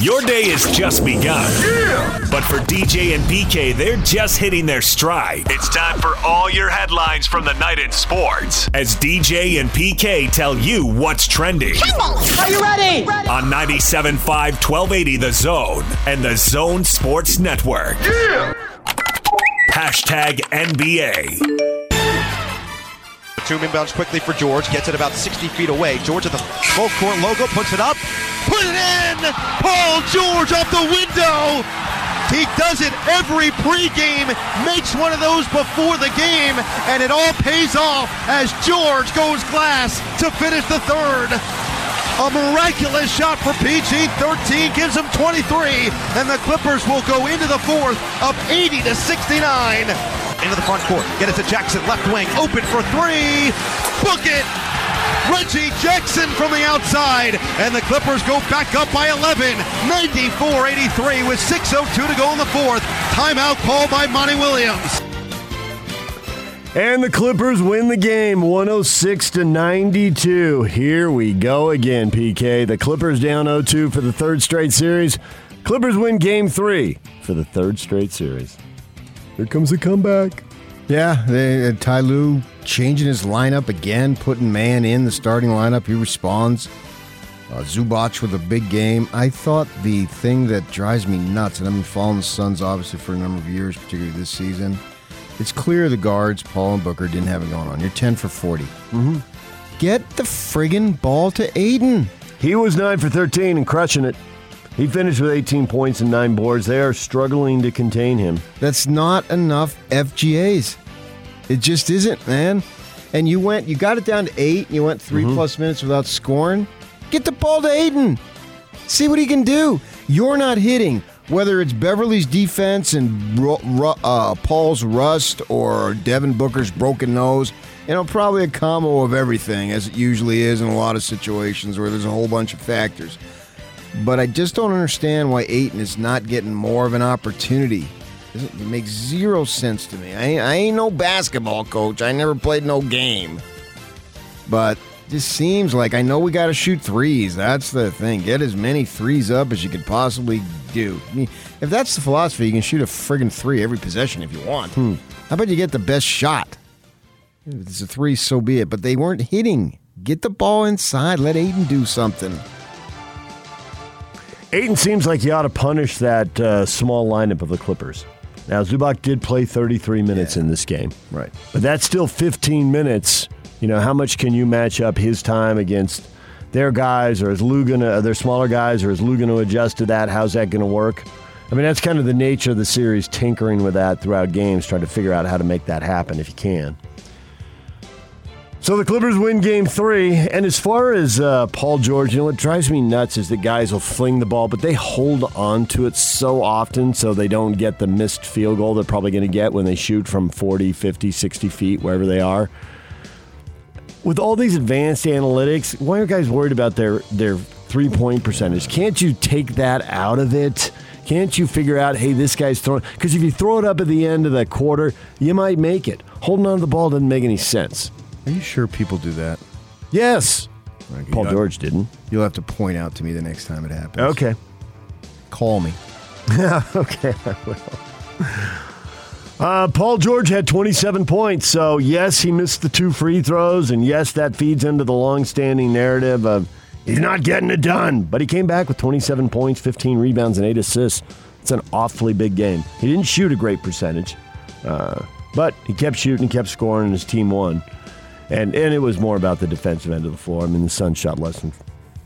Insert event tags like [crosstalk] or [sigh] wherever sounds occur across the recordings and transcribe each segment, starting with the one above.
Your day has just begun. Yeah! But for DJ and PK, they're just hitting their stride. It's time for all your headlines from the night in sports as DJ and PK tell you what's trending. Are you ready? On 97.5 1280 The Zone and The Zone Sports Network. Yeah! Hashtag NBA. Two inbounds quickly for George. Gets it about 60 feet away. George at the full court logo. Puts it up. Paul George off the window! He does it every pregame, makes one of those before the game, and it all pays off as George goes glass to finish the third. A miraculous shot for PG 13 gives him 23, and the Clippers will go into the fourth up 80 to 69. Into the front court, get it to Jackson, left wing, open for three. Book it! Reggie Jackson from the outside, and the Clippers go back up by 11, 94-83 with 6:02 to go in the fourth. Timeout called by Monty Williams. And the Clippers win the game 106 to 92. Here we go again, PK. The Clippers down 0-2 for the third straight series. Clippers win game 3 for the third straight series. Here comes the comeback. Yeah, they, uh, Ty Lue changing his lineup again, putting Mann in the starting lineup. He responds. Uh, Zubac with a big game. I thought the thing that drives me nuts, and I've been following the Suns obviously for a number of years, particularly this season. It's clear the guards, Paul and Booker, didn't have it going on. You're 10 for 40. Mm-hmm. Get the friggin' ball to Ayton. He was 9 for 13 and crushing it. He finished with 18 points and 9 boards. They are struggling to contain him. That's not enough FGAs. It just isn't, man. And you went, you got it down to eight. You went 3 plus minutes without scoring. Get the ball to Ayton. See what he can do. You're not hitting. Whether it's Beverley's defense and uh, Paul's rust or Devin Booker's broken nose, you know, probably a combo of everything, as it usually is in a lot of situations where there's a whole bunch of factors. But I just don't understand why Ayton is not getting more of an opportunity. It makes zero sense to me. I ain't, I ain't no basketball coach. I never played no game. But this seems like I know we got to shoot threes. That's the thing. Get as many threes up as you could possibly do. I mean, if that's the philosophy, you can shoot a friggin' three every possession if you want. How about you get the best shot? If it's a three, so be it. But they weren't hitting. Get the ball inside. Let Ayton do something. Ayton seems like he ought to punish that uh, small lineup of the Clippers. Now, Zubac did play 33 minutes in this game. Right. But that's still 15 minutes. You know, how much can you match up his time against their guys, or is Lue gonna, are their smaller guys, or is Lue going to adjust to that? How's that going to work? I mean, that's kind of the nature of the series, tinkering with that throughout games, trying to figure out how to make that happen if you can. So the Clippers win game three. And as far as uh, Paul George, you know what drives me nuts is that guys will fling the ball, but they hold on to it so often so they don't get the missed field goal they're probably going to get when they shoot from 40, 50, 60 feet, wherever they are. With all these advanced analytics, why are guys worried about their, their three point percentage? Can't you take that out of it? Can't you figure out, hey, this guy's throwing? Because if you throw it up at the end of the quarter, you might make it. Holding on to the ball doesn't make any sense. Are you sure people do that? Yes. Like, Paul you'll- George didn't. You'll have to point out to me the next time it happens. Okay. Call me. [laughs] okay, I will. Uh, Paul George had 27 points, so yes, he missed the two free throws, and yes, that feeds into the long-standing narrative of he's not getting it done. But he came back with 27 points, 15 rebounds, and eight assists. It's an awfully big game. He didn't shoot a great percentage, uh, but he kept shooting, he kept scoring, and his team won. And and it was more about the defensive end of the floor. I mean, the Suns shot less than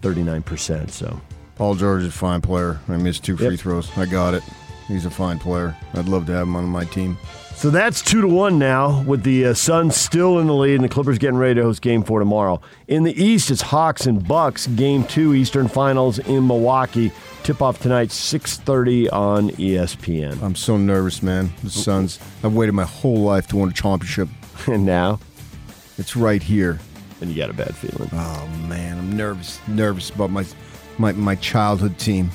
39%, so Paul George is a fine player. I missed two free Yep. throws. I got it. He's a fine player. I'd love to have him on my team. So that's two to one now, with the uh, Suns still in the lead, and the Clippers getting ready to host Game Four tomorrow. In the East, it's Hawks and Bucks. Game Two, Eastern Finals in Milwaukee. Tip off tonight, six thirty on ESPN. I'm so nervous, man. The Suns. I've waited my whole life to win a championship. [laughs] And now, It's right here. and you got a bad feeling. Oh man, I'm nervous. Nervous about my my my childhood team.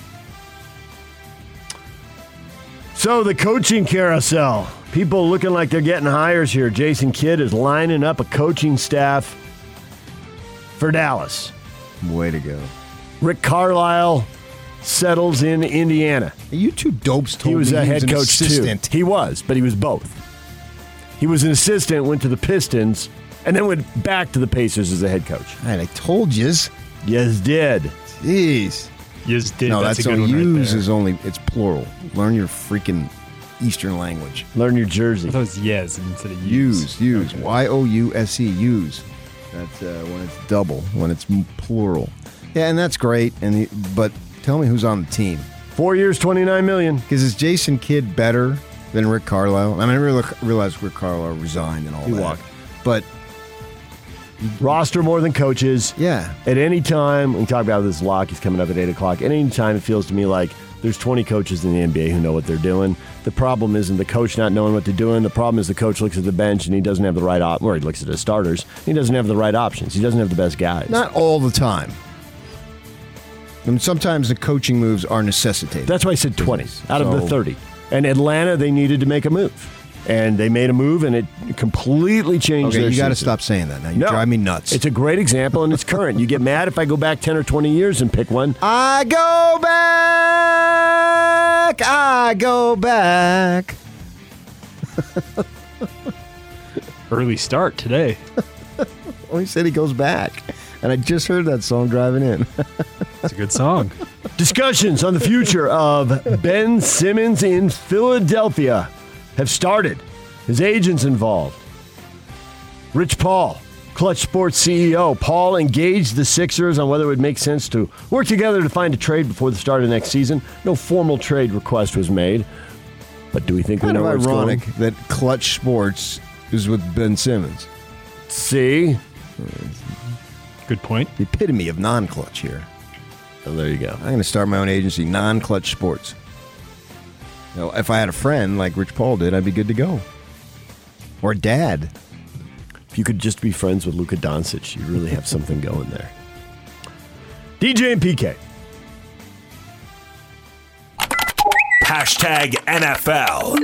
So the coaching carousel. People looking like they're getting hires here. Jason Kidd is lining up a coaching staff for Dallas. Way to go. Rick Carlisle settles in Indiana. You two dopes told He was me a he head an coach assistant. too. He was, but he was both. He was an assistant, went to the Pistons, and then went back to the Pacers as a head coach. Man, I told yous. Yes, did. Jeez. Yes, did. No, that's, that's, a good only one right use there. is only it's plural. Learn your freaking Eastern language. Learn your Jersey. I thought it was yes instead of use. Use, use. Y o u s e. Use. That's uh, when it's double. When it's plural. Yeah, and that's great. And the, but tell me who's on the team. Four years, twenty nine million. Because is Jason Kidd better than Rick Carlisle? I mean, I realize Rick Carlisle resigned and all He that. walked. But Roster more than coaches. yeah, At any time, we talk about this Locke. He's coming up at eight o'clock. At any time, it feels to me like there's 20 coaches in the NBA who know what they're doing. The problem isn't the coach not knowing what they're doing. The problem is the coach looks at the bench and he doesn't have the right op. Or he looks at his starters. He doesn't have the right options. He doesn't have the best guys. not all the time. And sometimes the coaching moves are necessitated. That's why I said 20 out of the 30. And Atlanta, they needed to make a move. And they made a move, and it completely changed okay, their you got to stop saying that now. You No. drive me nuts. It's a great example, and it's current. you get mad if I go back 10 or 20 years and pick one. I go back. I go back. [laughs] Early start today. [laughs] Oh, he said he goes back. And I just heard that song driving in. [laughs] It's a good song. Discussions on the future of Ben Simmons in Philadelphia have started. His agent's involved. Rich Paul, Clutch Sports CEO. Paul engaged the Sixers on whether it would make sense to work together to find a trade before the start of next season. No formal trade request was made. But do we think we kind know of where it's ironic going? that Clutch Sports is with Ben Simmons. See? Good point. The epitome of non-clutch here. Oh, there you go. I'm going to start my own agency, Non-Clutch Sports. You know, if I had a friend like Rich Paul did, I'd be good to go. Or dad. If you could just be friends with Luka Doncic, you really have something going there. [laughs] DJ and PK. Hashtag NFL.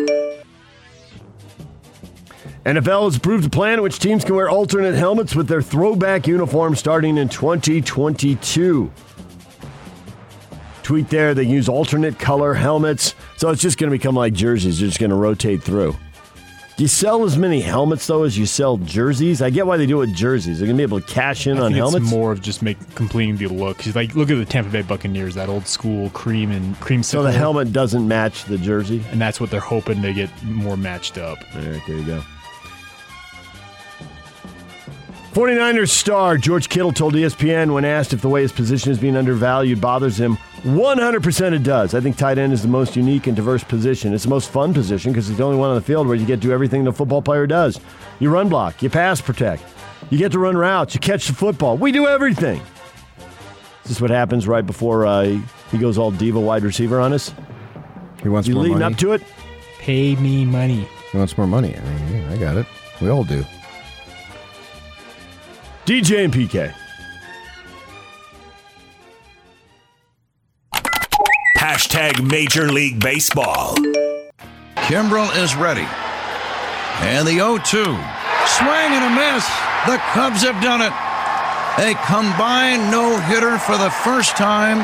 NFL has approved a plan in which teams can wear alternate helmets with their throwback uniform starting in 2022. Tweet there, they use alternate color helmets. So it's just going to become like jerseys. They're just going to rotate through. Do you sell as many helmets, though, as you sell jerseys? I get why they do it with jerseys. They're going to be able to cash in I on helmets. It's more of just make completing the look. 'Cause, like, look at the Tampa Bay Buccaneers, that old school cream and cream. so the helmet doesn't match the jersey. and that's what they're hoping to get more matched up. All right, there you go. 49ers star George Kittle told ESPN when asked if the way his position is being undervalued bothers him, 100% it does. I think tight end is the most unique and diverse position. It's the most fun position because it's the only one on the field where you get to do everything the football player does. You run block, you pass protect, you get to run routes, you catch the football. We do everything. Is this what happens right before uh, he goes all diva wide receiver on us? He wants You more leading money. up to it? Pay me money. He wants more money. I mean, yeah, I got it. We all do. DJ and PK. Hashtag Major League Baseball. Kimbrel is ready. And the 0 2. Swing and a miss. The Cubs have done it. A combined no hitter for the first time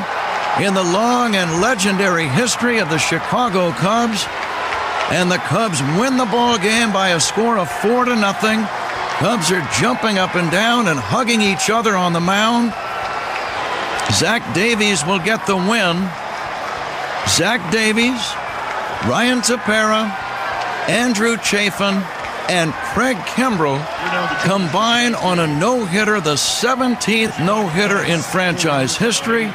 in the long and legendary history of the Chicago Cubs. And the Cubs win the ball game by a score of 4 to nothing. Cubs are jumping up and down and hugging each other on the mound. Zach Davies will get the win. Zach Davies, Ryan Tepera, Andrew Chafin, and Craig Kimbrel combine on a no hitter, the 17th no hitter in franchise history.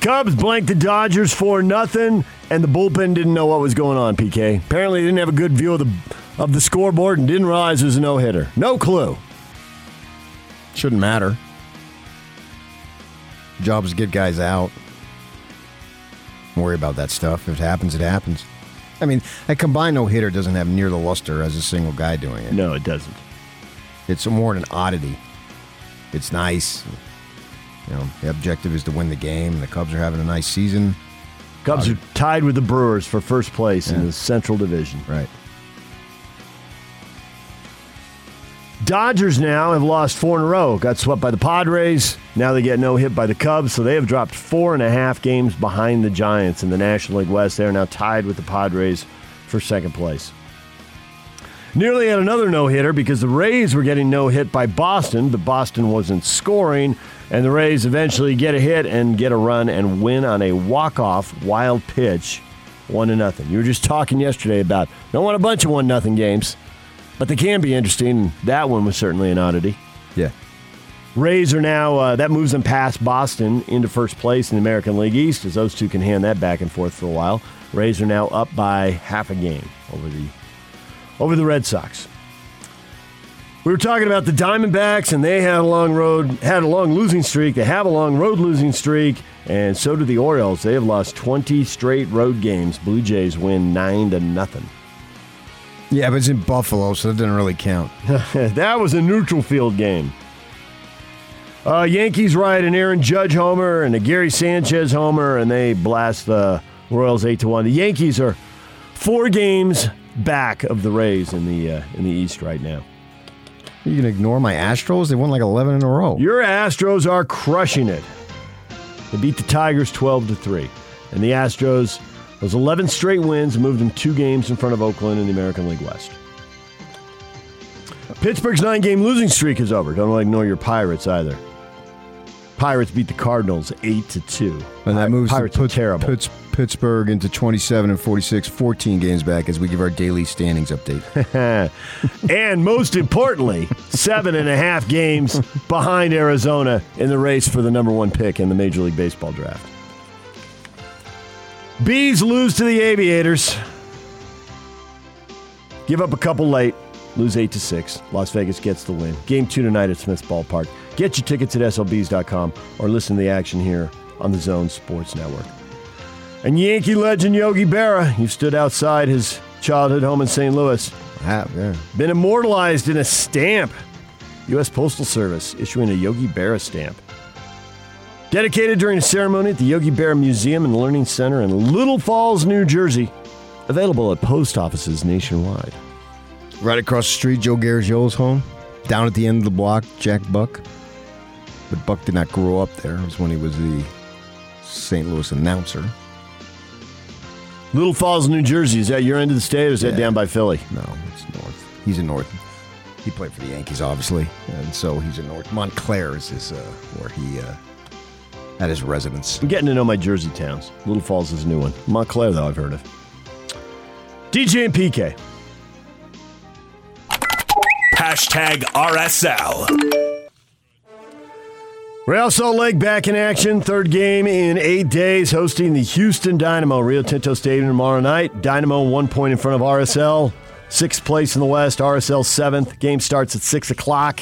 Cubs blanked the Dodgers for nothing, and the bullpen didn't know what was going on. PK apparently they didn't have a good view of the of the scoreboard and didn't realize it was a no hitter. No clue. Shouldn't matter. Jobs get guys out. Don't worry about that stuff. If it happens, it happens. I mean, a combined no hitter doesn't have near the luster as a single guy doing it. No, it doesn't. It's more an oddity. It's nice. You know, the objective is to win the game. And the Cubs are having a nice season. Cubs uh, are tied with the Brewers for first place in the Central Division. Right. Dodgers now have lost four in a row. Got swept by the Padres. Now they get no hit by the Cubs, so they have dropped four and a half games behind the Giants in the National League West. They are now tied with the Padres for second place. Nearly had another no hitter because the Rays were getting no hit by Boston, but Boston wasn't scoring, and the Rays eventually get a hit and get a run and win on a walk off wild pitch, one to nothing. You were just talking yesterday about don't want a bunch of one nothing games, but they can be interesting. That one was certainly an oddity. Yeah. Rays are now uh, that moves them past Boston into first place in the American League East, as those two can hand that back and forth for a while. Rays are now up by half a game over the over the Red Sox. We were talking about the Diamondbacks, and they had a long road, had a long losing streak. They have a long road losing streak, and so do the Orioles. They have lost 20 straight road games. Blue Jays win nine to nothing. Yeah, but it's in Buffalo, so that didn't really count. [laughs] that was a neutral field game. Uh, Yankees ride an Aaron Judge homer and a Gary Sanchez homer, and they blast the Royals eight to one. The Yankees are four games back of the Rays in the uh, in the East right now. You can ignore my Astros. They won like 11 in a row. Your Astros are crushing it. They beat the Tigers 12 to 3. And the Astros, those 11 straight wins, moved them two games in front of Oakland in the American League West. Pittsburgh's nine game losing streak is over. Don't ignore your Pirates either. Pirates beat the Cardinals 8 to 2. And that moves Pirates terrible. Pitts, Pittsburgh into 27 and 46, 14 games back as we give our daily standings update. [laughs] and most importantly, seven and a half games behind Arizona in the race for the number one pick in the Major League Baseball draft. Bees lose to the Aviators. Give up a couple late, lose eight to six. Las Vegas gets the win. Game two tonight at Smith's Ballpark. Get your tickets at slbs.com or listen to the action here on the Zone Sports Network. And Yankee legend Yogi Berra, you stood outside his childhood home in St. Louis. Ah, yeah. Been immortalized in a stamp. U.S. Postal Service issuing a Yogi Berra stamp. Dedicated during a ceremony at the Yogi Berra Museum and Learning Center in Little Falls, New Jersey. Available at post offices nationwide. Right across the street, Joe Garagiola's home. Down at the end of the block, Jack Buck. But Buck did not grow up there. It was when he was the St. Louis announcer. Little Falls, New Jersey. Is that your end of the state or is that Yeah. down by Philly? No, it's north. He's in north. He played for the Yankees, obviously, and so he's in north. Montclair is his, uh, where he uh, had his residence. I'm getting to know my Jersey towns. Little Falls is a new one. Montclair, though, I've heard of. DJ and PK. Hashtag RSL. Real Salt Lake back in action. Third game in eight days, hosting the Houston Dynamo. Rio Tinto Stadium tomorrow night. Dynamo one point in front of RSL. Sixth place in the West. RSL seventh. Game starts at six o'clock.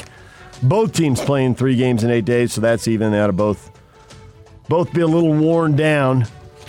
Both teams playing three games in eight days, so that's even out of both. Both be a little worn down.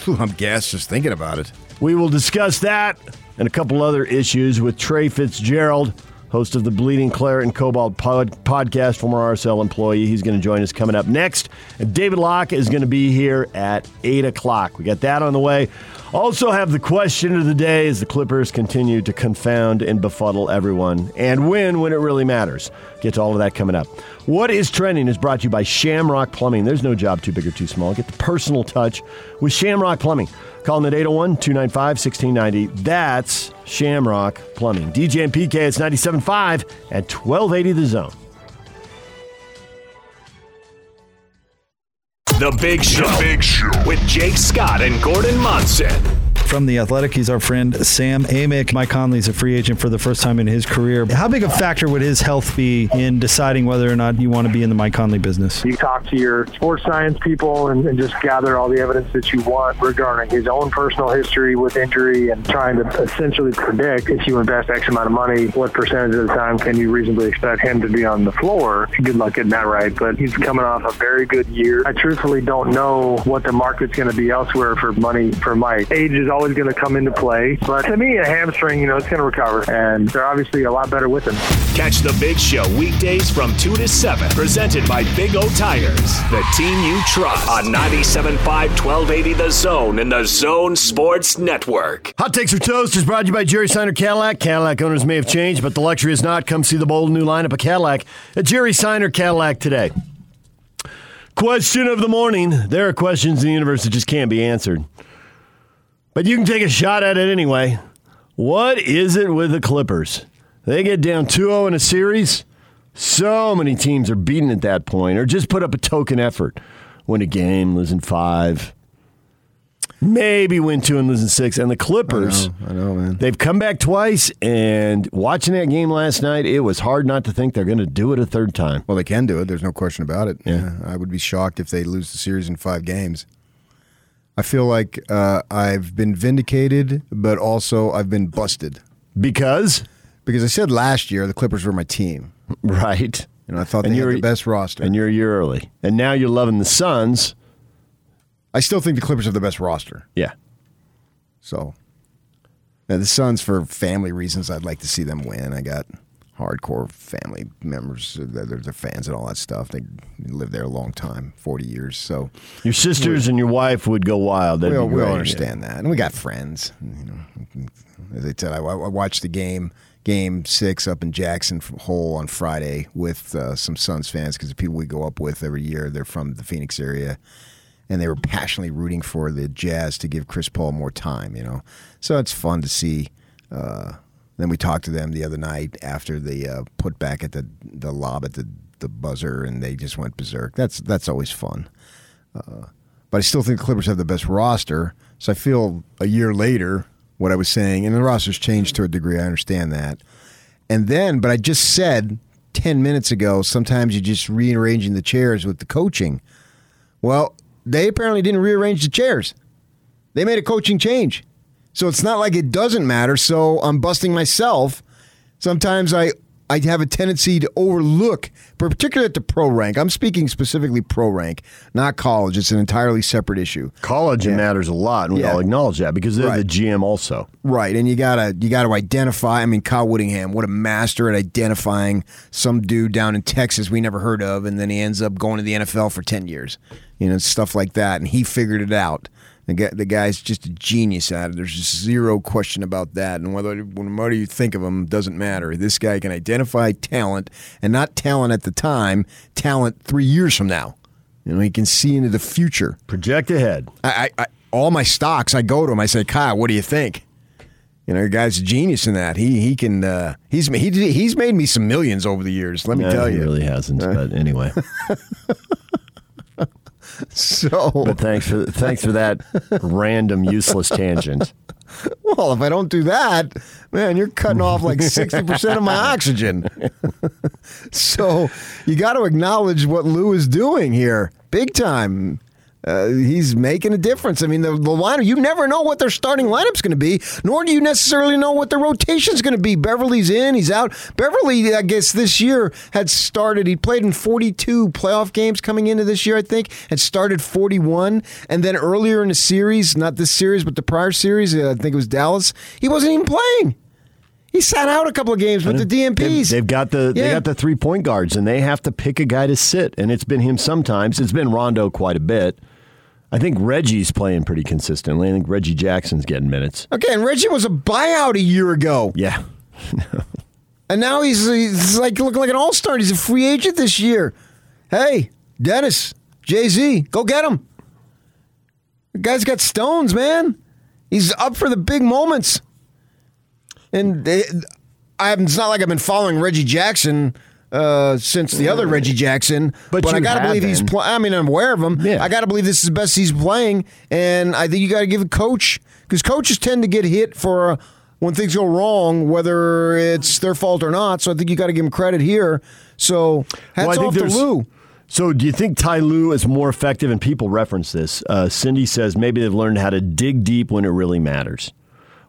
I'm gassed just thinking about it. We will discuss that and a couple other issues with Trey Fitzgerald, host of the Bleeding Claret and Cobalt pod- podcast, former RSL employee. He's going to join us coming up next. And David Locke is going to be here at 8 o'clock. We got that on the way. Also, have the question of the day as the Clippers continue to confound and befuddle everyone and win when it really matters. Get to all of that coming up. What is Trending is brought to you by Shamrock Plumbing. There's no job too big or too small. Get the personal touch with Shamrock Plumbing. Call them at 801 295 1690. That's Shamrock Plumbing. DJ and PK, it's 97.5 at 1280 The Zone. The Big Show. Big Show. With Jake Scott and Gordon Monson. From The Athletic, he's our friend Sam Amick. Mike Conley's a free agent for the first time in his career. How big a factor would his health be in deciding whether or not you want to be in the Mike Conley business? You talk to your sports science people and, and just gather all the evidence that you want regarding his own personal history with injury and trying to essentially predict if you invest X amount of money, what percentage of the time can you reasonably expect him to be on the floor. Good luck getting that right, but he's coming off a very good year. I truthfully don't know what the market's going to be elsewhere for money for Mike. Age is always always going to come into play. But to me, a hamstring, you know, it's going to recover, and they're obviously a lot better with him. Catch the Big Show weekdays from 2 to 7, presented by Big O Tires, the team you trust on 97.5 1280 The Zone and The Zone Sports Network. Hot Takes or Toast is brought to you by Jerry Seiner Cadillac. Cadillac owners may have changed, but the luxury is not. Come see the bold new lineup of Cadillac at Jerry Seiner Cadillac today. Question of the morning. There are questions in the universe that just can't be answered. But you can take a shot at it anyway. What is it with the Clippers? They get down 2 0 in a series. So many teams are beaten at that point, or just put up a token effort. Win a game, losing five. Maybe win two and losing six. And the Clippers, I know, man. they've come back twice. And watching that game last night, it was hard not to think they're going to do it a third time. Well, they can do it. There's no question about it. Yeah. I would be shocked if they lose the series in five games. I feel like uh, I've been vindicated, but also I've been busted Because, because I said last year the Clippers were my team. right. You know, I thought And they had you're- the best roster. And you're a year early. And now you're loving the Suns. I still think the Clippers have the best roster. Yeah. So, now the Suns, for family reasons, I'd like to see them win. I got hardcore family members, they're, they're fans and all that stuff. They lived there a long time, 40 years. So, Your sisters and your wife would go wild. That'd we all, we all understand that, and we got friends. You know, as I said, I, I watched the game, game six up in Jackson Hole on Friday with uh, some Suns fans because the people we go up with every year, they're from the Phoenix area, and they were passionately rooting for the Jazz to give Chris Paul more time. You know, so it's fun to see. Uh, then we talked to them the other night after the uh, put back at the the lob at the the buzzer, and they just went berserk. That's that's always fun but I still think the Clippers have the best roster. So I feel a year later, what I was saying, and the roster's changed to a degree. I understand that. And then, but I just said 10 minutes ago, sometimes you're just rearranging the chairs with the coaching. Well, they apparently didn't rearrange the chairs, they made a coaching change. So it's not like it doesn't matter. So I'm busting myself. Sometimes I I have a tendency to overlook, particularly at the pro rank. I'm speaking specifically pro rank, not college. It's an entirely separate issue. College Yeah. matters a lot, and we Yeah. all acknowledge that because they're the GM also. Right, and you gotta you gotta identify. I mean, Kyle Whittingham, what a master at identifying some dude down in Texas we never heard of, and then he ends up going to the NFL for ten years. You know, stuff like that, and he figured it out. The guy, the guy's just a genius at it. There's just zero question about that. And whether whether you think of him doesn't matter. This guy can identify talent, and not talent at the time, talent three years from now. You know, he can see into the future. Project ahead. I, I, I all my stocks, I go to him. I say, Kyle, what do you think? You know, the guy's a genius in that. He he can uh, he's he he's made me some millions over the years. Let me No, tell you, he really hasn't. But anyway, [laughs] [laughs] So but thanks for thanks for that random useless tangent. well, if I don't do that, man, you're cutting off like sixty percent of my oxygen. [laughs] so you got to acknowledge what Lue is doing here, big time. Uh, he's making a difference. I mean, the, the lineup, you never know what their starting lineup's going to be, nor do you necessarily know what their rotation's going to be. Beverley's in, he's out. Beverley, I guess, this year had started, he played in 42 playoff games coming into this year, I think, had started 41. And then earlier in the series, not this series, but the prior series, uh, I think it was Dallas, he wasn't even playing. He sat out a couple of games with the DNPs. They've, they've got the they got the three point guards, and they have to pick a guy to sit. And it's been him sometimes. It's been Rondo quite a bit. I think Reggie's playing pretty consistently. I think Reggie Jackson's getting minutes. okay, and Reggie was a buyout a year ago. Yeah, [laughs] And now he's, he's like looking like an all star. He's a free agent this year. Hey, Dennis, Jay Z, go get him. The guy's got stones, man. He's up for the big moments. And they, I haven't, it's not like I've been following Reggie Jackson uh, since the other Reggie Jackson, But I got to believe he's. been. Pl- I mean, I'm aware of him. Yeah. I got to believe this is the best he's playing, and I think you got to give a coach because coaches tend to get hit for uh, when things go wrong, whether it's their fault or not. So I think you got to give him credit here. So hats Well, off to Lue. So, do you think Ty Lue is more effective? And people reference this. Uh, Cindy says maybe they've learned how to dig deep when it really matters.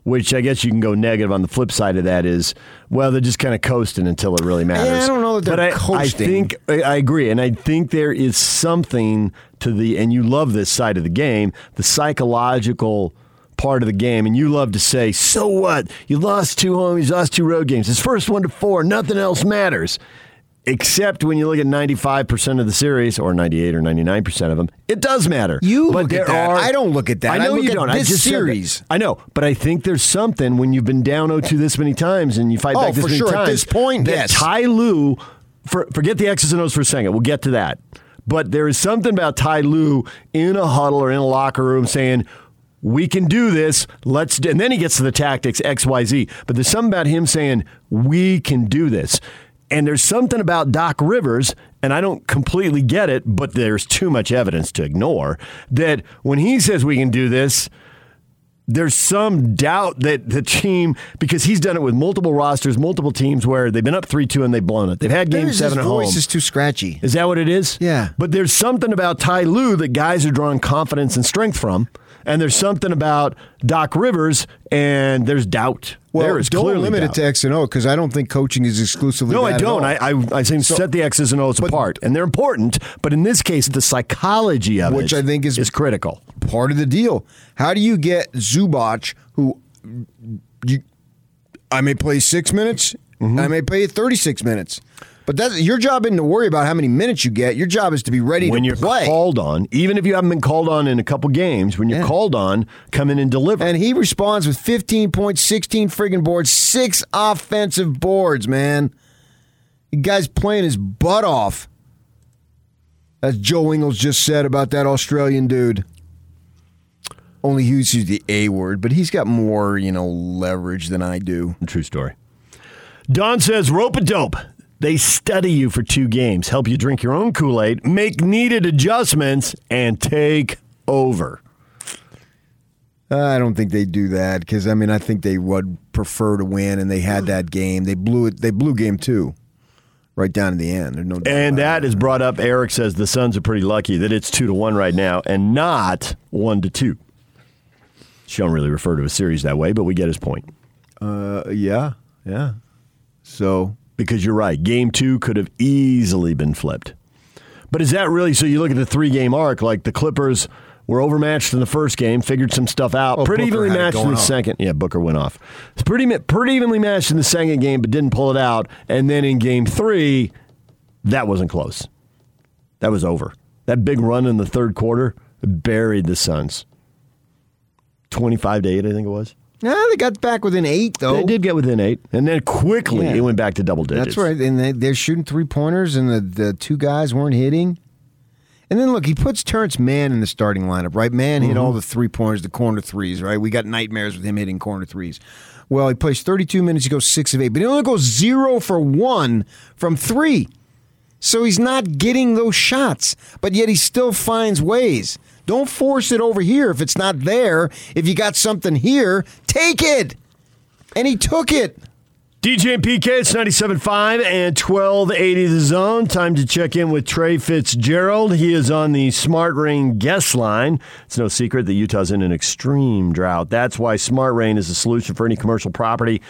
Which I guess you can go negative on the flip side of that is, well, they're just kind of coasting until it really matters. I don't know that they're but I, coasting. I think I I agree, and I think there is something to the, and you love this side of the game, the psychological part of the game. And you love to say, so what? You lost two home, you lost two road games. It's first one to four. Nothing else matters. Except when you look at 95% of the series, or 98 or 99% of them, it does matter. You but look there at that. Are, I don't look at that. I know I look you at don't. I this just series. I know, but I think there's something when you've been down 0-2 this many times and you fight Oh, back this for many sure. At times. this point, that yes. Ty Lue, for, forget the X's and O's for a second. We'll get to that. But there is something about Ty Lue in a huddle or in a locker room saying, we can do this. Let's do, and then he gets to the tactics X Y Z. But there's something about him saying we can do this. And there's something about Doc Rivers, and I don't completely get it, but there's too much evidence to ignore that when he says we can do this, there's some doubt that the team, because he's done it with multiple rosters, multiple teams where they've been up 3 2 and they've blown it. They've had game His seven at home. voice is too scratchy. Is that what it is? Yeah. But there's something about Ty Lue that guys are drawing confidence and strength from. And there's something about Doc Rivers, and there's doubt. Well, there is don't clearly limit doubt. it to X and O because I don't think coaching is exclusively. No, that I don't. I, I, I think So- set the X's and O's but- apart, and they're important. But in this case, the psychology of Which it I think is- is critical. part of the deal. How do you get Zubac, who you, I may play six minutes, Mm-hmm. I may play 36 minutes, but that's your job isn't to worry about how many minutes you get. Your job is to be ready When to you're play. called on, even if you haven't been called on in a couple games, when you're Yeah. called on, come in and deliver. and he responds with 15 points, 16 friggin' boards, six offensive boards, man. The guy's playing his butt off. As Joe Ingles just said about that Australian dude. Only he uses the A word, but he's got more, you know, leverage than I do. True story. Don says, rope a dope. They study you for two games, help you drink your own Kool Aid, make needed adjustments, and take over. I don't think they do that because I mean I think they would prefer to win, and they had that game. They blew it. They blew game two, right down to the end. There's no And that is brought up. Eric says the Suns are pretty lucky that it's two to one right now and not one to two. She don't really refer to a series that way, but we get his point. Uh, yeah, yeah. So Because you're right. Game two could have easily been flipped. But is that really so? You look at the three game arc, like the Clippers were overmatched in the first game, figured some stuff out, Oh, pretty Booker evenly matched in the off. second. Yeah, Booker went off. It's pretty pretty evenly matched in the second game, but didn't pull it out. And then in game three, that wasn't close. That was over. That big run in the third quarter buried the Suns. Twenty-five to eight, I think it was. Yeah, they got back within eight though. They did get within eight, and then quickly Yeah. it went back to double digits. That's right. And they, they're shooting three pointers, and the, the two guys weren't hitting. And then look, he puts Terance Mann in the starting lineup, right? Mann hit mm-hmm. all the three pointers, the corner threes, right? We got nightmares with him hitting corner threes. Well, he plays 32 minutes, he goes six of eight, but he only goes zero for one from three. So he's not getting those shots, but yet he still finds ways. Don't force it over here if it's not there. If you got something here, take it. And he took it. DJ and PK, it's 97.5 and 1280 the zone. Time to check in with Trey Fitzgerald. He is on the Smart Rain guest line. It's no secret that Utah's in an extreme drought. That's why Smart Rain is a solution for any commercial property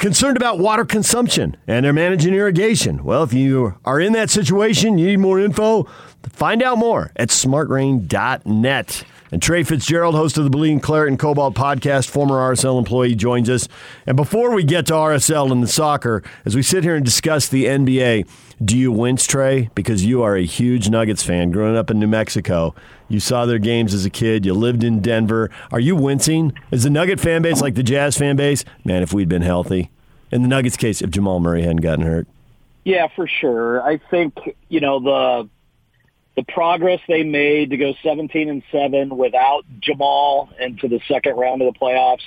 concerned about water consumption and they're managing irrigation. Well, if you are in that situation, you need more info, find out more at smartrain.net. And Trey Fitzgerald, host of the Bleeding Claret and Cobalt podcast, former RSL employee, joins us. And before we get to RSL and the soccer, as we sit here and discuss the NBA, do you wince, Trey? Because you are a huge Nuggets fan. Growing up in New Mexico, you saw their games as a kid. You lived in Denver. Are you wincing? Is the Nugget fan base like the Jazz fan base? Man, if we'd been healthy. In the Nuggets case, if Jamal Murray hadn't gotten hurt. Yeah, for sure. I think you know the the progress they made to go 17 and seven without Jamal into the second round of the playoffs.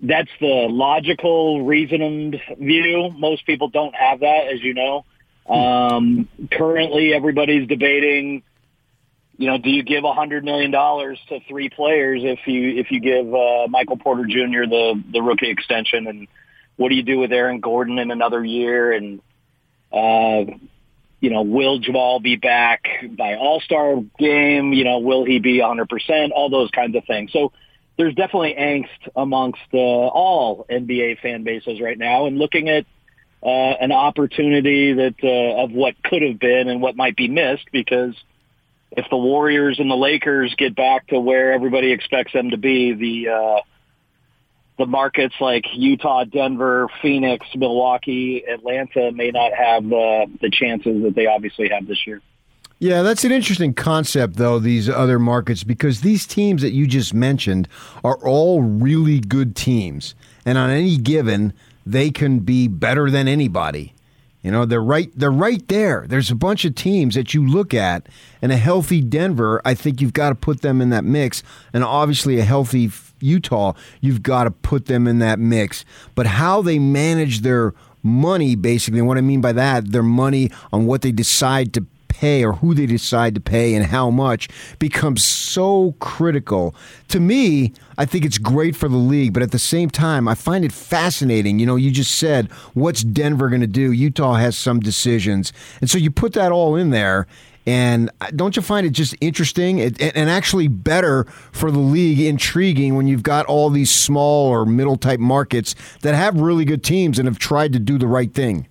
That's the logical, reasoned view. Most people don't have that, as you know. Um, currently, everybody's debating. You know, do you give a hundred million dollars to three players if you if you give uh, Michael Porter Jr. the the rookie extension, and what do you do with Aaron Gordon in another year? And uh, you know, will Jamal be back by All Star game? You know, will he be 100 percent? All those kinds of things. So there's definitely angst amongst uh, all NBA fan bases right now, and looking at uh, an opportunity that uh, of what could have been and what might be missed because if the Warriors and the Lakers get back to where everybody expects them to be, the uh, the markets like Utah, Denver, Phoenix, Milwaukee, Atlanta may not have uh, the chances that they obviously have this year. Yeah, that's an interesting concept, though, these other markets, because these teams that you just mentioned are all really good teams. And on any given, they can be better than anybody. You know, they're right they're right there. There's a bunch of teams that you look at and a healthy Denver, I think you've got to put them in that mix. And obviously a healthy Utah, you've got to put them in that mix. But how they manage their money basically, what I mean by that, their money on what they decide to pay or who they decide to pay and how much becomes so critical. To me, I think it's great for the league, but at the same time, I find it fascinating. You know, you just said, what's Denver going to do? Utah has some decisions. And so you put that all in there. And don't you find it just interesting and actually better for the league, intriguing when you've got all these small or middle type markets that have really good teams and have tried to do the right thing?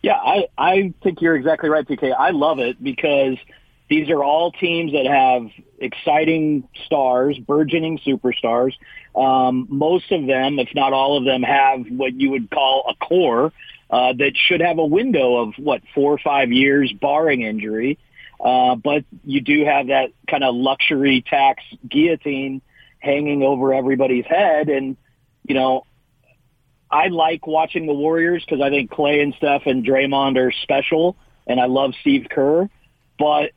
Yeah, I, I think you're exactly right, PK. I love it because these are all teams that have exciting stars, burgeoning superstars. Um, most of them, if not all of them, have what you would call a core uh, that should have a window of what four or five years, barring injury. Uh, but you do have that kind of luxury tax guillotine hanging over everybody's head, and you know I like watching the Warriors because I think Clay and Steph and Draymond are special, and I love Steve Kerr. But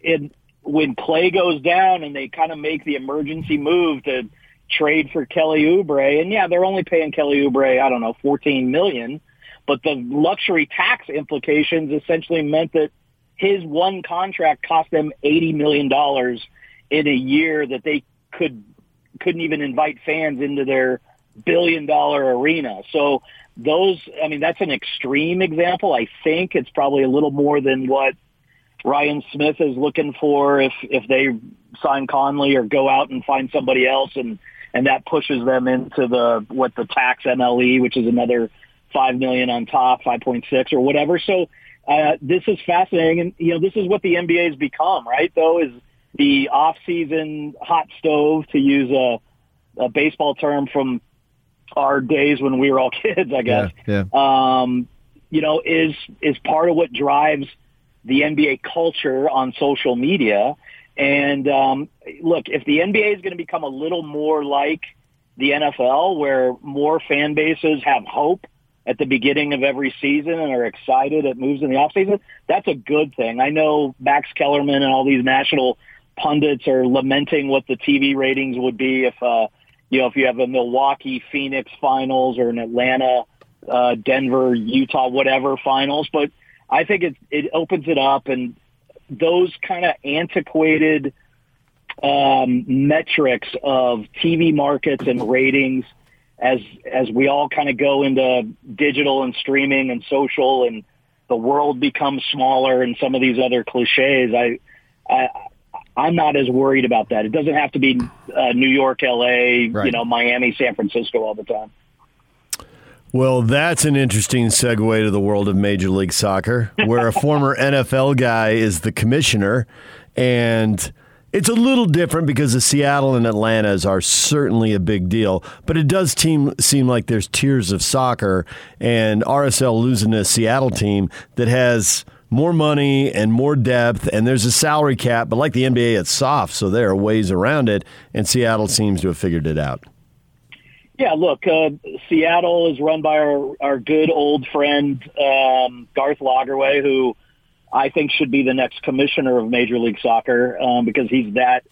it, when Clay goes down and they kind of make the emergency move to trade for Kelly Oubre, and yeah, they're only paying Kelly Oubre, I don't know, fourteen million, but the luxury tax implications essentially meant that his one contract cost them eighty million dollars in a year that they could couldn't even invite fans into their billion dollar arena. So those, I mean, that's an extreme example. I think it's probably a little more than what Ryan Smith is looking for if, if they sign Conley or go out and find somebody else and, and that pushes them into the, what the tax MLE, which is another 5 million on top, 5.6 or whatever. So, uh, this is fascinating. And, you know, this is what the NBA has become, right? Though is the off season hot stove to use a, a baseball term from our days when we were all [laughs] kids, I guess. Yeah, yeah. Um, you know, is is part of what drives the NBA culture on social media. And um, look, if the NBA is going to become a little more like the NFL, where more fan bases have hope at the beginning of every season and are excited at moves in the offseason, that's a good thing. I know Max Kellerman and all these national pundits are lamenting what the TV ratings would be if uh, you know, if you have a Milwaukee Phoenix finals or an Atlanta, uh, Denver, Utah, whatever finals. But I think it, it opens it up and those kind of antiquated um, metrics of TV markets and ratings as as we all kind of go into digital and streaming and social and the world becomes smaller and some of these other cliches. I I I'm not as worried about that. It doesn't have to be uh, New York, L.A., right. you know, Miami, San Francisco all the time. Well, that's an interesting segue to the world of Major League Soccer, where a former [laughs] NFL guy is the commissioner. And it's a little different because the Seattle and Atlantas are certainly a big deal, but it does team, seem like there's tiers of soccer, and RSL losing a Seattle team that has – more money and more depth, and there's a salary cap. But like the NBA, it's soft, so there are ways around it, and Seattle seems to have figured it out. Yeah, look, uh, Seattle is run by our, our good old friend um, Garth Lagerwey, who I think should be the next commissioner of Major League Soccer um, because he's that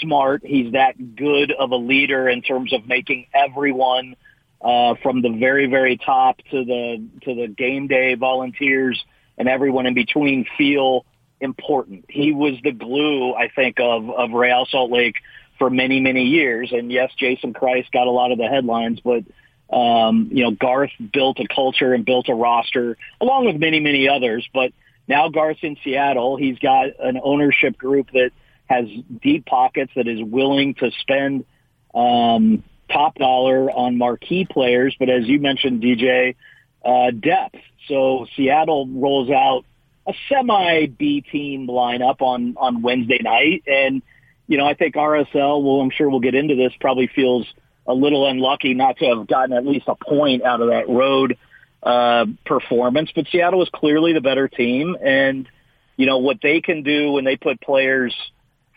smart. He's that good of a leader in terms of making everyone uh, from the very, very top to the to the game day volunteers – and everyone in between feel important. He was the glue, I think, of, of Real Salt Lake for many, many years. And yes, Jason Kreis got a lot of the headlines, but um, you know, Garth built a culture and built a roster along with many, many others. But now Garth's in Seattle. He's got an ownership group that has deep pockets that is willing to spend um, top dollar on marquee players. But as you mentioned, DJ, uh, depth. So Seattle rolls out a semi B team lineup on on Wednesday night, and you know I think RSL. Well, I'm sure we'll get into this. Probably feels a little unlucky not to have gotten at least a point out of that road uh, performance, but Seattle was clearly the better team, and you know what they can do when they put players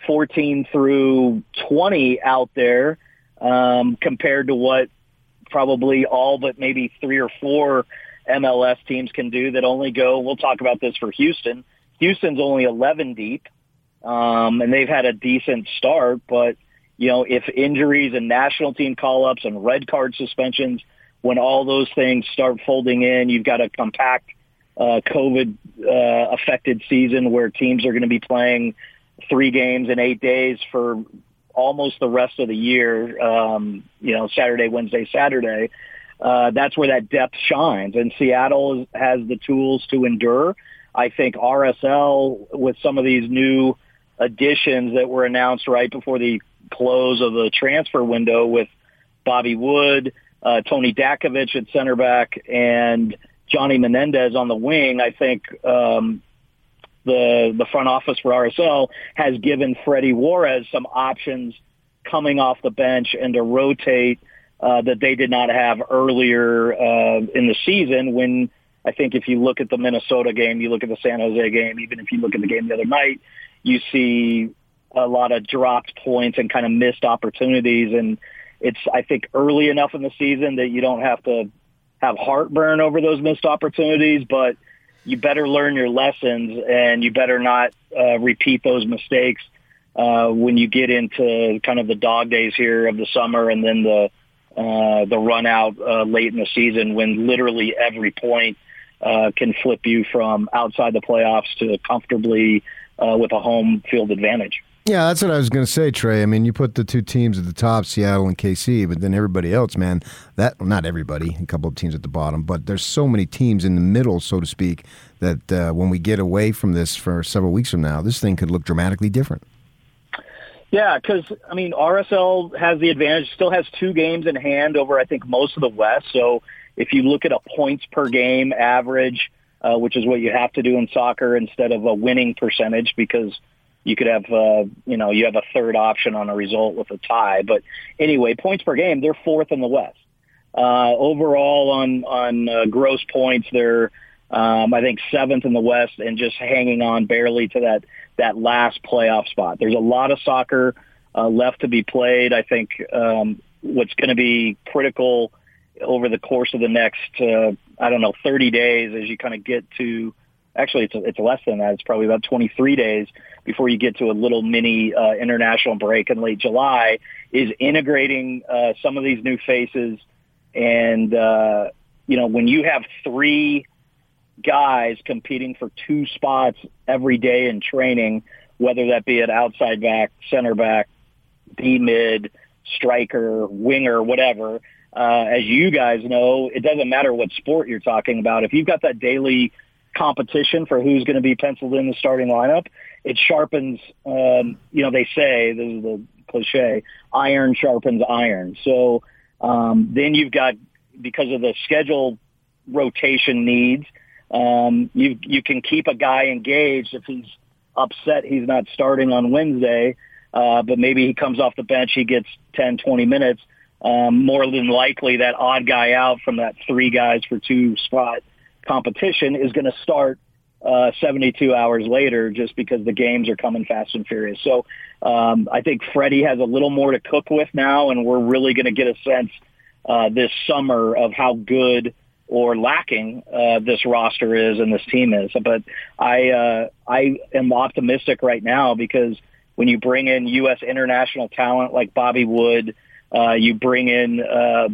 14 through 20 out there um, compared to what probably all but maybe three or four MLS teams can do that only go. We'll talk about this for Houston. Houston's only 11 deep, um, and they've had a decent start. But you know, if injuries and national team call-ups and red card suspensions, when all those things start folding in, you've got a compact uh, COVID uh, affected season where teams are going to be playing three games in eight days for almost the rest of the year. Um, you know, Saturday, Wednesday, Saturday. Uh, that's where that depth shines, and Seattle has the tools to endure. I think RSL with some of these new additions that were announced right before the close of the transfer window with Bobby Wood, uh, Toni Datković at center back, and Johnny Menendez on the wing. I think um, the the front office for RSL has given Freddy Juarez some options coming off the bench and to rotate uh, that they did not have earlier uh, in the season when I think if you look at the Minnesota game, you look at the San Jose game, even if you look at the game the other night, you see a lot of dropped points and kind of missed opportunities. And it's, I think, early enough in the season that you don't have to have heartburn over those missed opportunities, but you better learn your lessons and you better not uh, repeat those mistakes uh, when you get into kind of the dog days here of the summer and then the uh, the run out uh, late in the season when literally every point uh, can flip you from outside the playoffs to comfortably uh, with a home field advantage. Yeah, that's what I was going to say, Trey. I mean, you put the two teams at the top, Seattle and KC, but then everybody else, man, that not everybody, a couple of teams at the bottom, but there's so many teams in the middle, so to speak, that uh, when we get away from this for several weeks from now, this thing could look dramatically different. Yeah, because I mean, RSL has the advantage. Still has two games in hand over, I think, most of the West. So if you look at a points per game average, uh, which is what you have to do in soccer instead of a winning percentage, because you could have, uh, you know, you have a third option on a result with a tie. But anyway, points per game, they're fourth in the West. Uh, overall on, on uh, gross points, they're, um, I think seventh in the West and just hanging on barely to that, that last playoff spot. There's a lot of soccer uh, left to be played. I think um, what's going to be critical over the course of the next, uh, I don't know, 30 days as you kind of get to, actually it's, it's less than that. It's probably about 23 days before you get to a little mini uh, international break in late July, is integrating uh, some of these new faces. And, uh, you know, when you have three guys competing for two spots every day in training, whether that be at outside back, center back, D mid, striker, winger, whatever, uh, as you guys know, it doesn't matter what sport you're talking about. If you've got that daily competition for who's going to be penciled in the starting lineup, it sharpens, um, you know, they say, this is the cliche, iron sharpens iron. So um, then you've got, because of the schedule rotation needs, um, you, you can keep a guy engaged if he's upset he's not starting on Wednesday, uh, but maybe he comes off the bench, he gets 10, 20 minutes. Um, more than likely, that odd guy out from that three guys for two spot competition is going to start uh, 72 hours later just because the games are coming fast and furious. So um, I think Freddy has a little more to cook with now, and we're really going to get a sense uh, this summer of how good or lacking uh, this roster is and this team is. But I uh, I am optimistic right now because when you bring in U.S. international talent like Bobby Wood, uh, you bring in uh,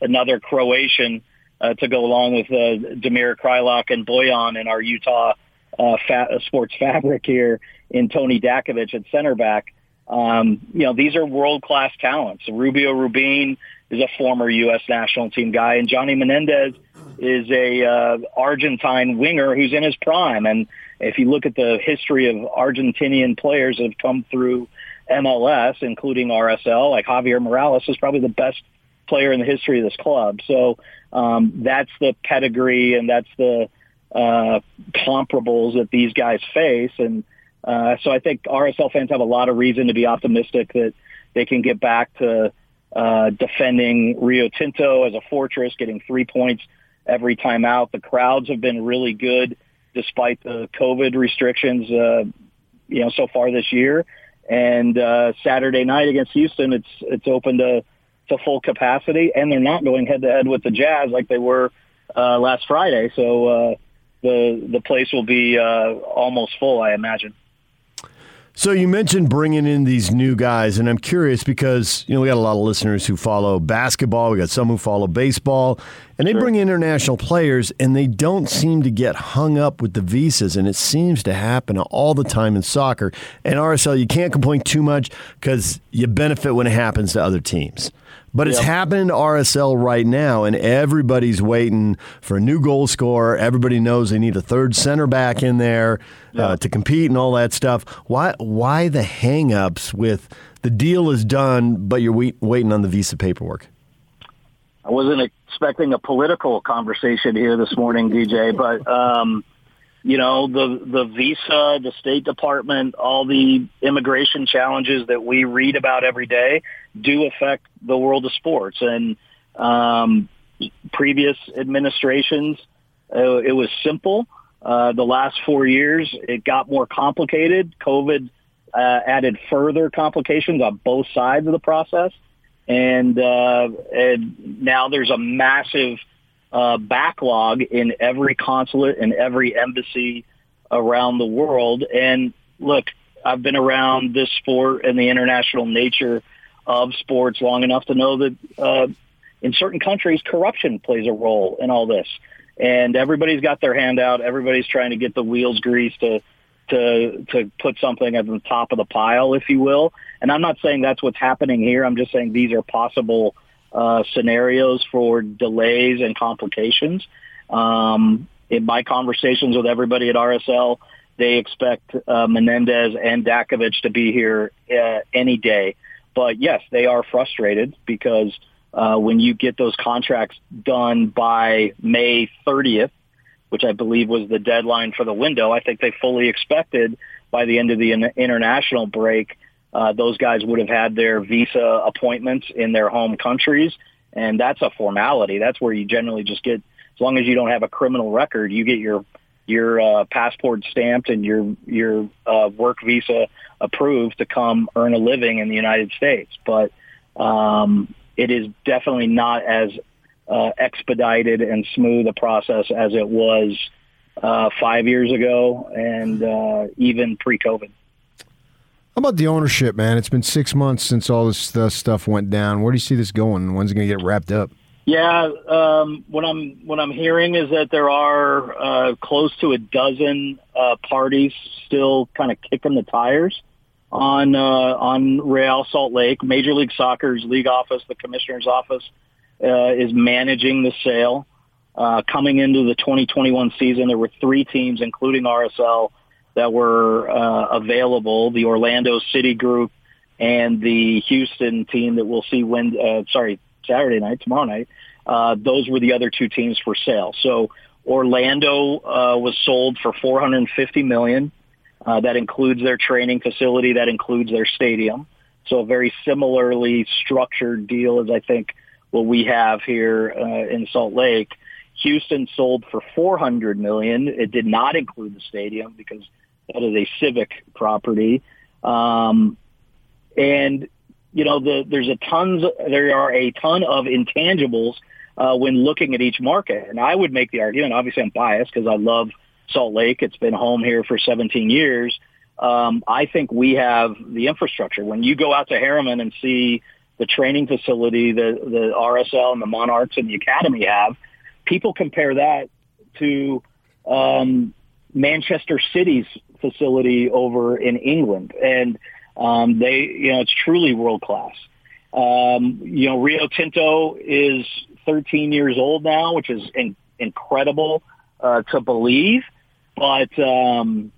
another Croatian uh, to go along with uh, Damir Kreilach and Bojan in our Utah uh, fa- uh, sports [laughs] fabric here in Toni Datković at center back. Um, you know, these are world-class talents. Rubio Rubin is a former U.S. national team guy, and Johnny Menendez is a uh, Argentine winger who's in his prime. And if you look at the history of Argentinian players that have come through MLS, including RSL, like Javier Morales is probably the best player in the history of this club. So um, that's the pedigree and that's the uh, comparables that these guys face. And uh, so I think RSL fans have a lot of reason to be optimistic that they can get back to uh, defending Rio Tinto as a fortress, getting three points every time out. The crowds have been really good despite the COVID restrictions, uh, you know, so far this year. And uh, Saturday night against Houston, it's it's open to to full capacity, and they're not going head to head with the Jazz like they were uh, last Friday. So uh, the the place will be uh, almost full, I imagine. So you mentioned bringing in these new guys, and I'm curious because you know we got a lot of listeners who follow basketball. We got some who follow baseball, and they sure. bring international players, and they don't seem to get hung up with the visas, and it seems to happen all the time in soccer. And RSL, you can't complain too much because you benefit when it happens to other teams. But it's happening to RSL right now, and everybody's waiting for a new goal scorer. Everybody knows they need a third center back in there uh, to compete and all that stuff. Why? Why the hangups with the deal is done, but you're wait, waiting on the visa paperwork? I wasn't expecting a political conversation here this morning, DJ, but um, you know the the visa, the State Department, all the immigration challenges that we read about every day do affect the world of sports. And um, previous administrations, uh, it was simple. Uh, the last four years, it got more complicated. COVID uh, added further complications on both sides of the process. And, uh, and now there's a massive uh, backlog in every consulate and every embassy around the world. And look, I've been around this sport and the international nature of sports long enough to know that uh, in certain countries, corruption plays a role in all this. And everybody's got their hand out. Everybody's trying to get the wheels greased to to to put something at the top of the pile, if you will. And I'm not saying that's what's happening here. I'm just saying these are possible uh, scenarios for delays and complications. Um, in my conversations with everybody at RSL, they expect uh, Menendez and Datković to be here uh, any day. But yes, they are frustrated because uh, when you get those contracts done by May 30th, which I believe was the deadline for the window, I think they fully expected by the end of the international break, uh, those guys would have had their visa appointments in their home countries. And that's a formality. That's where you generally just get, as long as you don't have a criminal record, you get your your uh, passport stamped and your your uh, work visa approved to come earn a living in the United States. But um, it is definitely not as uh, expedited and smooth a process as it was uh, five years ago and uh, even pre-COVID. How about the ownership, man? It's been six months since all this stuff went down. Where do you see this going? When's it going to get wrapped up? Yeah, um, what I'm what I'm hearing is that there are uh, close to a dozen uh, parties still kind of kicking the tires on uh, on Real Salt Lake. Major League Soccer's league office, the commissioner's office, uh, is managing the sale. Uh, coming into the 2021 season, there were three teams, including RSL, that were uh, available: the Orlando City Group and the Houston team that we'll see when. Uh, sorry, Saturday night, tomorrow night. Uh, those were the other two teams for sale. So Orlando uh, was sold for 450 million. Uh, that includes their training facility. That includes their stadium. So a very similarly structured deal as I think what we have here uh, in Salt Lake. Houston sold for 400 million. It did not include the stadium because that is a civic property. Um, and you know, the, there's a tons, there are a ton of intangibles uh, when looking at each market. And I would make the argument, obviously I'm biased because I love Salt Lake. It's been home here for 17 years. Um, I think we have the infrastructure. When you go out to Herriman and see the training facility the, the RSL and the Monarchs and the Academy have, people compare that to um, Manchester City's facility over in England. And um, they, you know, it's truly world class. Um, you know, Rio Tinto is 13 years old now, which is in, incredible uh, to believe, but um,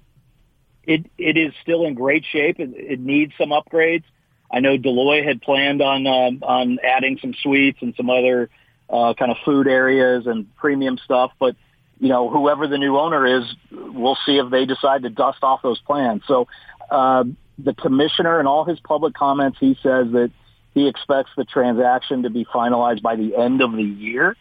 it it is still in great shape. It, it needs some upgrades. I know Dell Loy had planned on um, on adding some suites and some other uh, kind of food areas and premium stuff, but you know, whoever the new owner is, we'll see if they decide to dust off those plans. So uh, the commissioner in all his public comments, he says that he expects the transaction to be finalized by the end of the year.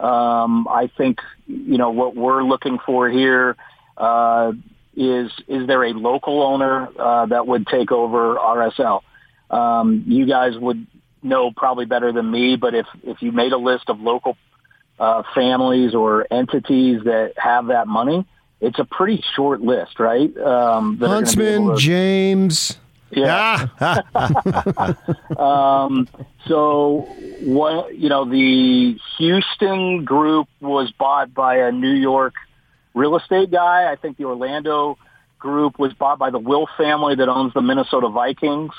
Um, I think, you know, what we're looking for here uh, is is there a local owner uh, that would take over RSL? Um, you guys would know probably better than me, but if if you made a list of local uh, families or entities that have that money, it's a pretty short list, right? Um, Huntsman, to, James. Yeah. [laughs] um, so what you know, the Houston group was bought by a New York real estate guy. I think the Orlando group was bought by the Wilf family that owns the Minnesota Vikings.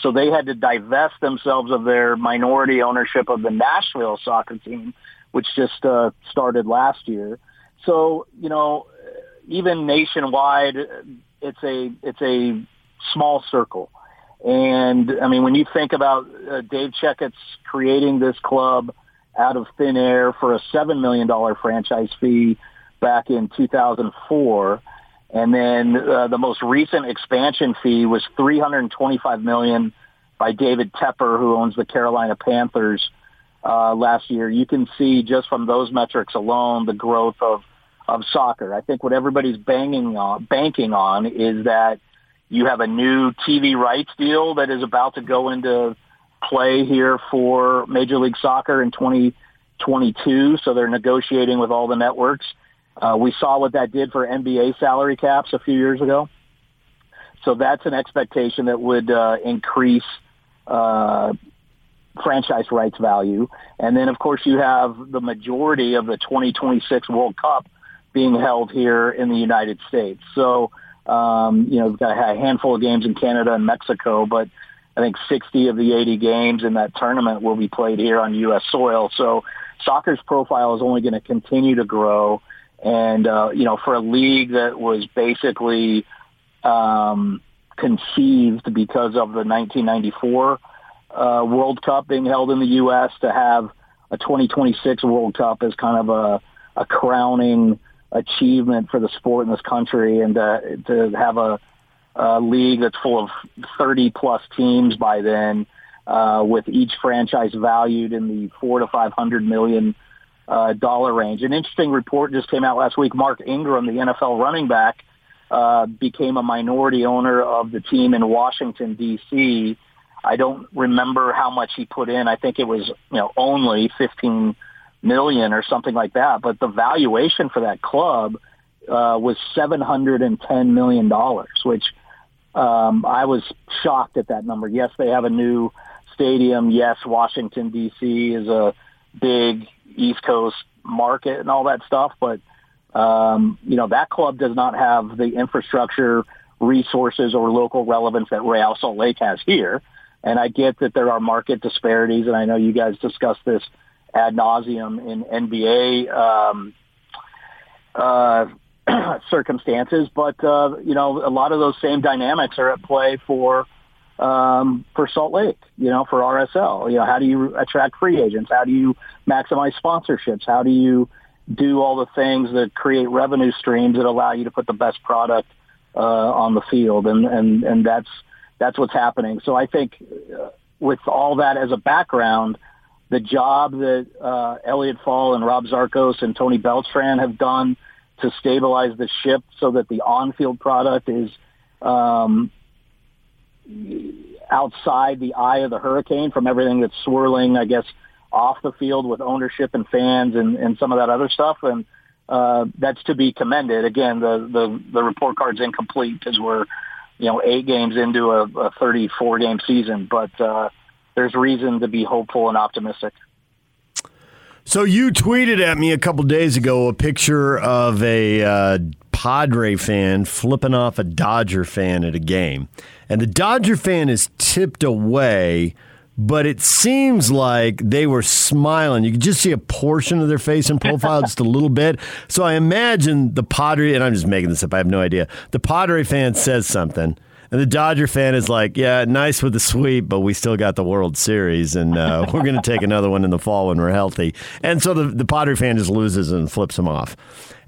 So they had to divest themselves of their minority ownership of the Nashville soccer team which just uh, started last year. So you know, even nationwide, it's a it's a small circle. And I mean, when you think about uh, Dave Checketts creating this club out of thin air for a seven million dollar franchise fee back in 2004, and then uh, the most recent expansion fee was 325 million by David Tepper, who owns the Carolina Panthers uh, last year, you can see just from those metrics alone the growth of of soccer. I think what everybody's banging on, banking on is that you have a new TV rights deal that is about to go into play here for Major League Soccer in 2022. So they're negotiating with all the networks. Uh, we saw what that did for NBA salary caps a few years ago. So that's an expectation that would uh, increase uh, franchise rights value. And then, of course, you have the majority of the 2026 World Cup being held here in the United States. So, um, you know, we've got a handful of games in Canada and Mexico, but I think 60 of the 80 games in that tournament will be played here on U.S. soil. So soccer's profile is only going to continue to grow. And, uh, you know, for a league that was basically um, conceived because of the 1994 uh, World Cup being held in the U.S. to have a 2026 World Cup as kind of a, a crowning achievement for the sport in this country, and uh, to have a, a league that's full of 30 plus teams by then, uh, with each franchise valued in the four to 500 million uh, dollar range. An interesting report just came out last week. Mark Ingram, the NFL running back, uh, became a minority owner of the team in Washington D.C. I don't remember how much he put in. I think it was, you know, only 15 million or something like that. But the valuation for that club uh, was 710 million dollars, which um, I was shocked at that number. Yes, they have a new stadium. Yes, Washington D.C. is a big East Coast market and all that stuff, but um, you know that club does not have the infrastructure, resources, or local relevance that Real Salt Lake has here. And I get that there are market disparities, and I know you guys discussed this ad nauseum in NBA um, uh, [clears throat] circumstances, but uh, you know a lot of those same dynamics are at play for um, for Salt Lake. You know, for RSL. You know, how do you attract free agents? How do you maximize sponsorships? How do you do all the things that create revenue streams that allow you to put the best product uh, on the field? And and and that's that's what's happening. So I think uh, with all that as a background, the job that uh, Elliot Fall and Rob Zarkos and Tony Beltran have done to stabilize the ship so that the on-field product is um, outside the eye of the hurricane from everything that's swirling, I guess, off the field with ownership and fans and, and some of that other stuff. And uh, that's to be commended. Again, the, the, the report card's incomplete because we're you know, eight games into a, a 34 game season, but uh, there's reason to be hopeful and optimistic. So you tweeted at me a couple days ago a picture of a uh, Padre fan flipping off a Dodger fan at a game, and the Dodger fan is tipped away but it seems like they were smiling. You could just see a portion of their face in profile, just a little bit. So I imagine the Padre, and I'm just making this up, I have no idea. The Padre fan says something, And the Dodger fan is like, yeah, nice with the sweep, but we still got the World Series, and uh, [laughs] we're going to take another one in the fall when we're healthy. And so the, the Padre fan just loses and flips him off.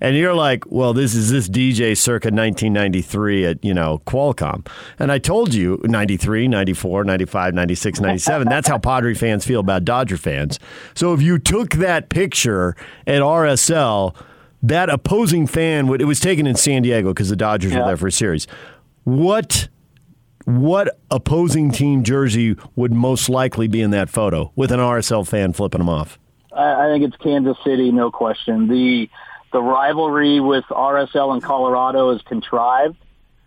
And you're like, well, this is this DJ circa 1993 at, you know, Qualcomm. And I told you 93, 94, 95, 96, 97. That's how Padre fans feel about Dodger fans. So if you took that picture at RSL, that opposing fan would, it was taken in San Diego because the Dodgers were there for a series. What what opposing team jersey would most likely be in that photo with an RSL fan flipping them off? I, think it's Kansas City, no question. The the rivalry with RSL and Colorado is contrived.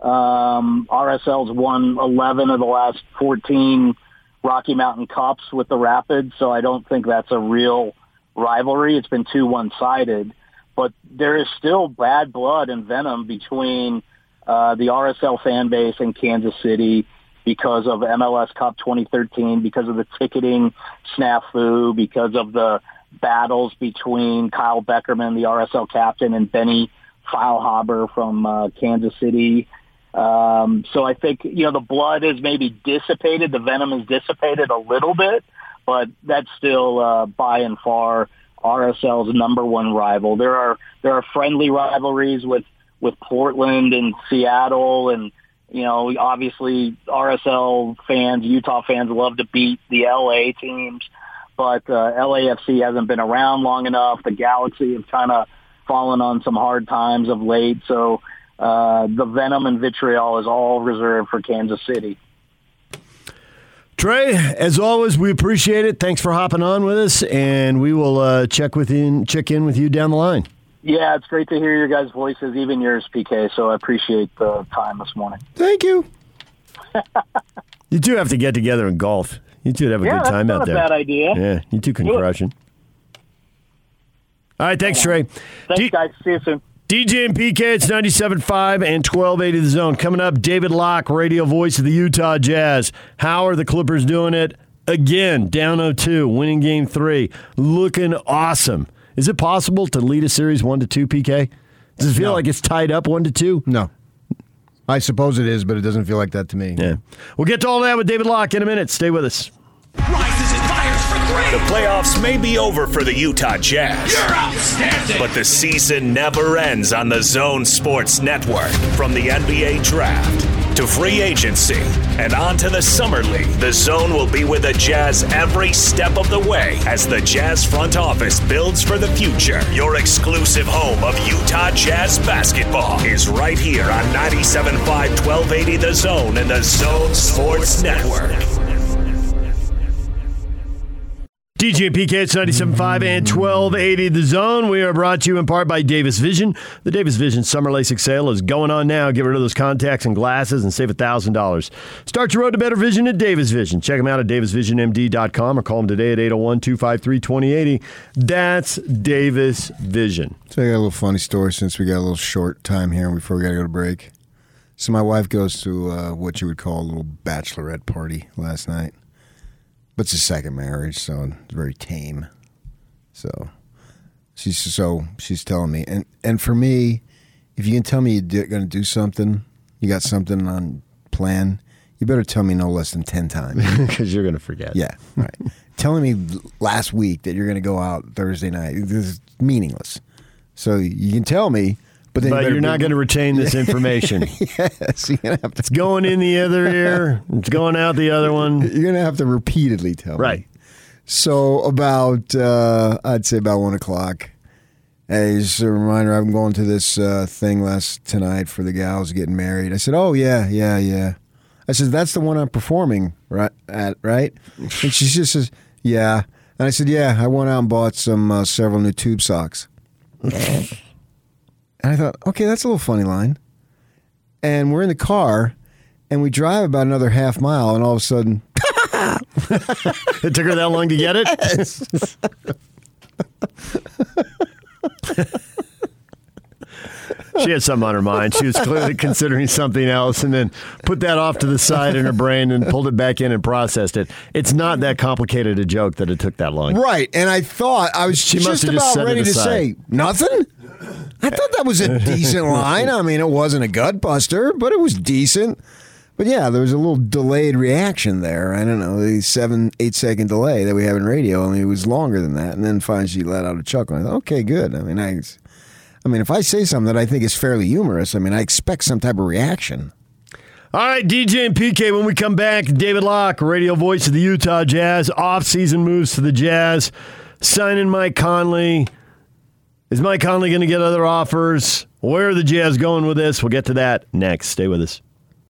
Um, RSL's won 11 of the last 14 Rocky Mountain Cups with the Rapids, so I don't think that's a real rivalry. It's been too one-sided, but there is still bad blood and venom between uh, the RSL fan base in Kansas City because of MLS Cup 2013, because of the ticketing snafu, because of the battles between Kyle Beckerman, the RSL captain, and Benny Feilhaber from uh, Kansas City. Um, so I think, you know, the blood is maybe dissipated, the venom is dissipated a little bit, but that's still uh, by and far RSL's number one rival. There are there are friendly rivalries with with Portland and Seattle and you know, obviously RSL fans, Utah fans love to beat the LA teams, but uh, LAFC hasn't been around long enough. The Galaxy have kind of fallen on some hard times of late, so uh, the venom and vitriol is all reserved for Kansas City. Trey, as always, we appreciate it. Thanks for hopping on with us, and we will uh, check with in check in with you down the line. Yeah, it's great to hear your guys' voices, even yours, PK. So I appreciate the time this morning. Thank you. [laughs] You two have to get together and golf. You two would have a Yeah, good that's time not out a there. bad idea. Yeah, you two can Do it. crush it. All right, thanks, Trey. Thanks, D- guys. See you soon. DJ and PK, it's 97.5 and 1280 the zone. Coming up, David Locke, radio voice of the Utah Jazz. How are the Clippers doing it? Again, down 0-2, winning game three. Looking awesome. Is it possible to lead a series 1 to 2, PK? Does it feel No. like it's tied up 1 to 2? No. I suppose it is, but it doesn't feel like that to me. Yeah. We'll get to all that with David Locke in a minute. Stay with us. The playoffs may be over for the Utah Jazz. But the season never ends on the Zone Sports Network. From the NBA draft to free agency and on to the Summer League, the Zone will be with the Jazz every step of the way as the Jazz front office builds for the future. Your exclusive home of Utah Jazz basketball is right here on 97.5 1280 The Zone and the Zone Sports Network. DJ and PK, it's 97.5 and 1280 The Zone. We are brought to you in part by Davis Vision. The Davis Vision Summer LASIK sale is going on now. Get rid of those contacts and glasses and save $1,000. Start your road to better vision at Davis Vision. Check them out at davisvisionmd.com or call them today at 801 253 2080. That's Davis Vision. So I got a little funny story since we got a little short time here before we got to go to break. So my wife goes to uh, what you would call a little bachelorette party last night, but it's a second marriage, so it's very tame. So she's so she's telling me, and and for me, if you can tell me you're going to do something, you got something on plan, you better tell me no less than ten times. [laughs] Because you're going to forget. Yeah, right. [laughs] Telling me last week that you're going to go out Thursday night this is meaningless. So you can tell me, but you But better you're not going to retain this [laughs] information. [laughs] yes, you're gonna have to. It's going in the other [laughs] ear, it's going out the other one. You're gonna have to repeatedly tell me. Right. So about uh, I'd say about one o'clock. Hey, just a reminder, I'm going to this uh, thing last tonight for the gals getting married. I said, "Oh yeah, yeah, yeah." I said, "That's the one I'm performing right at, right?" And she just says, "Yeah." And I said, "Yeah, I went out and bought some uh, several new tube socks." And I thought, okay, that's a little funny line. And we're in the car, and we drive about another half mile, and all of a sudden, [laughs] It took her that long to get it? [laughs] she had something on her mind. She was clearly considering something else and then put that off to the side in her brain and pulled it back in and processed it. It's not that complicated a joke that it took that long. Right, and I thought I was She just about ready to say nothing. I thought that was a decent line. I mean, it wasn't a gut buster, but it was decent. But yeah, there was a little delayed reaction there. I don't know, the seven, eight second delay that we have in radio. I mean, it was longer than that. And then finally she let out a chuckle. I thought, okay, good. I mean, I, I mean, if I say something that I think is fairly humorous, I mean, I expect some type of reaction. All right, DJ and PK, when we come back, David Locke, radio voice of the Utah Jazz, off-season moves to the Jazz, signing Mike Conley. Is Mike Conley going to get other offers? Where are the Jazz going with this? We'll get to that next. Stay with us.